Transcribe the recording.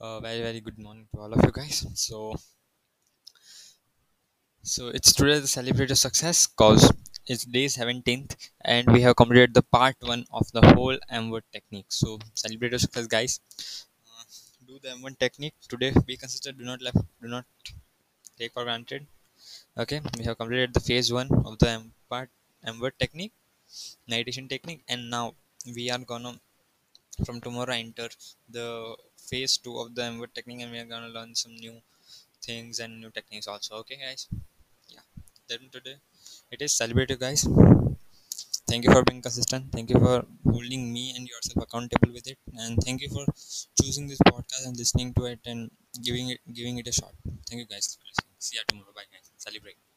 very very good morning to all of you guys. So so it's today the celebrate of success cause it's day 17th and we have completed the part one of the whole M-word technique. So celebrate success guys. Uh, do the M1 technique today. Be consistent. Do not left. Do not take for granted. Okay, we have completed the phase one of the M part M-word technique, meditation technique, and now we are gonna from tomorrow enter the phase two of the M-word technique, and we are gonna learn some new things and new techniques also. Okay, guys. Yeah. Then today it is celebrate you guys. Thank you for being consistent. Thank you for holding me and yourself accountable with it, and thank you for choosing this podcast and listening to it and giving it giving it a shot. Thank you guys. See you tomorrow. Bye guys. Celebrate.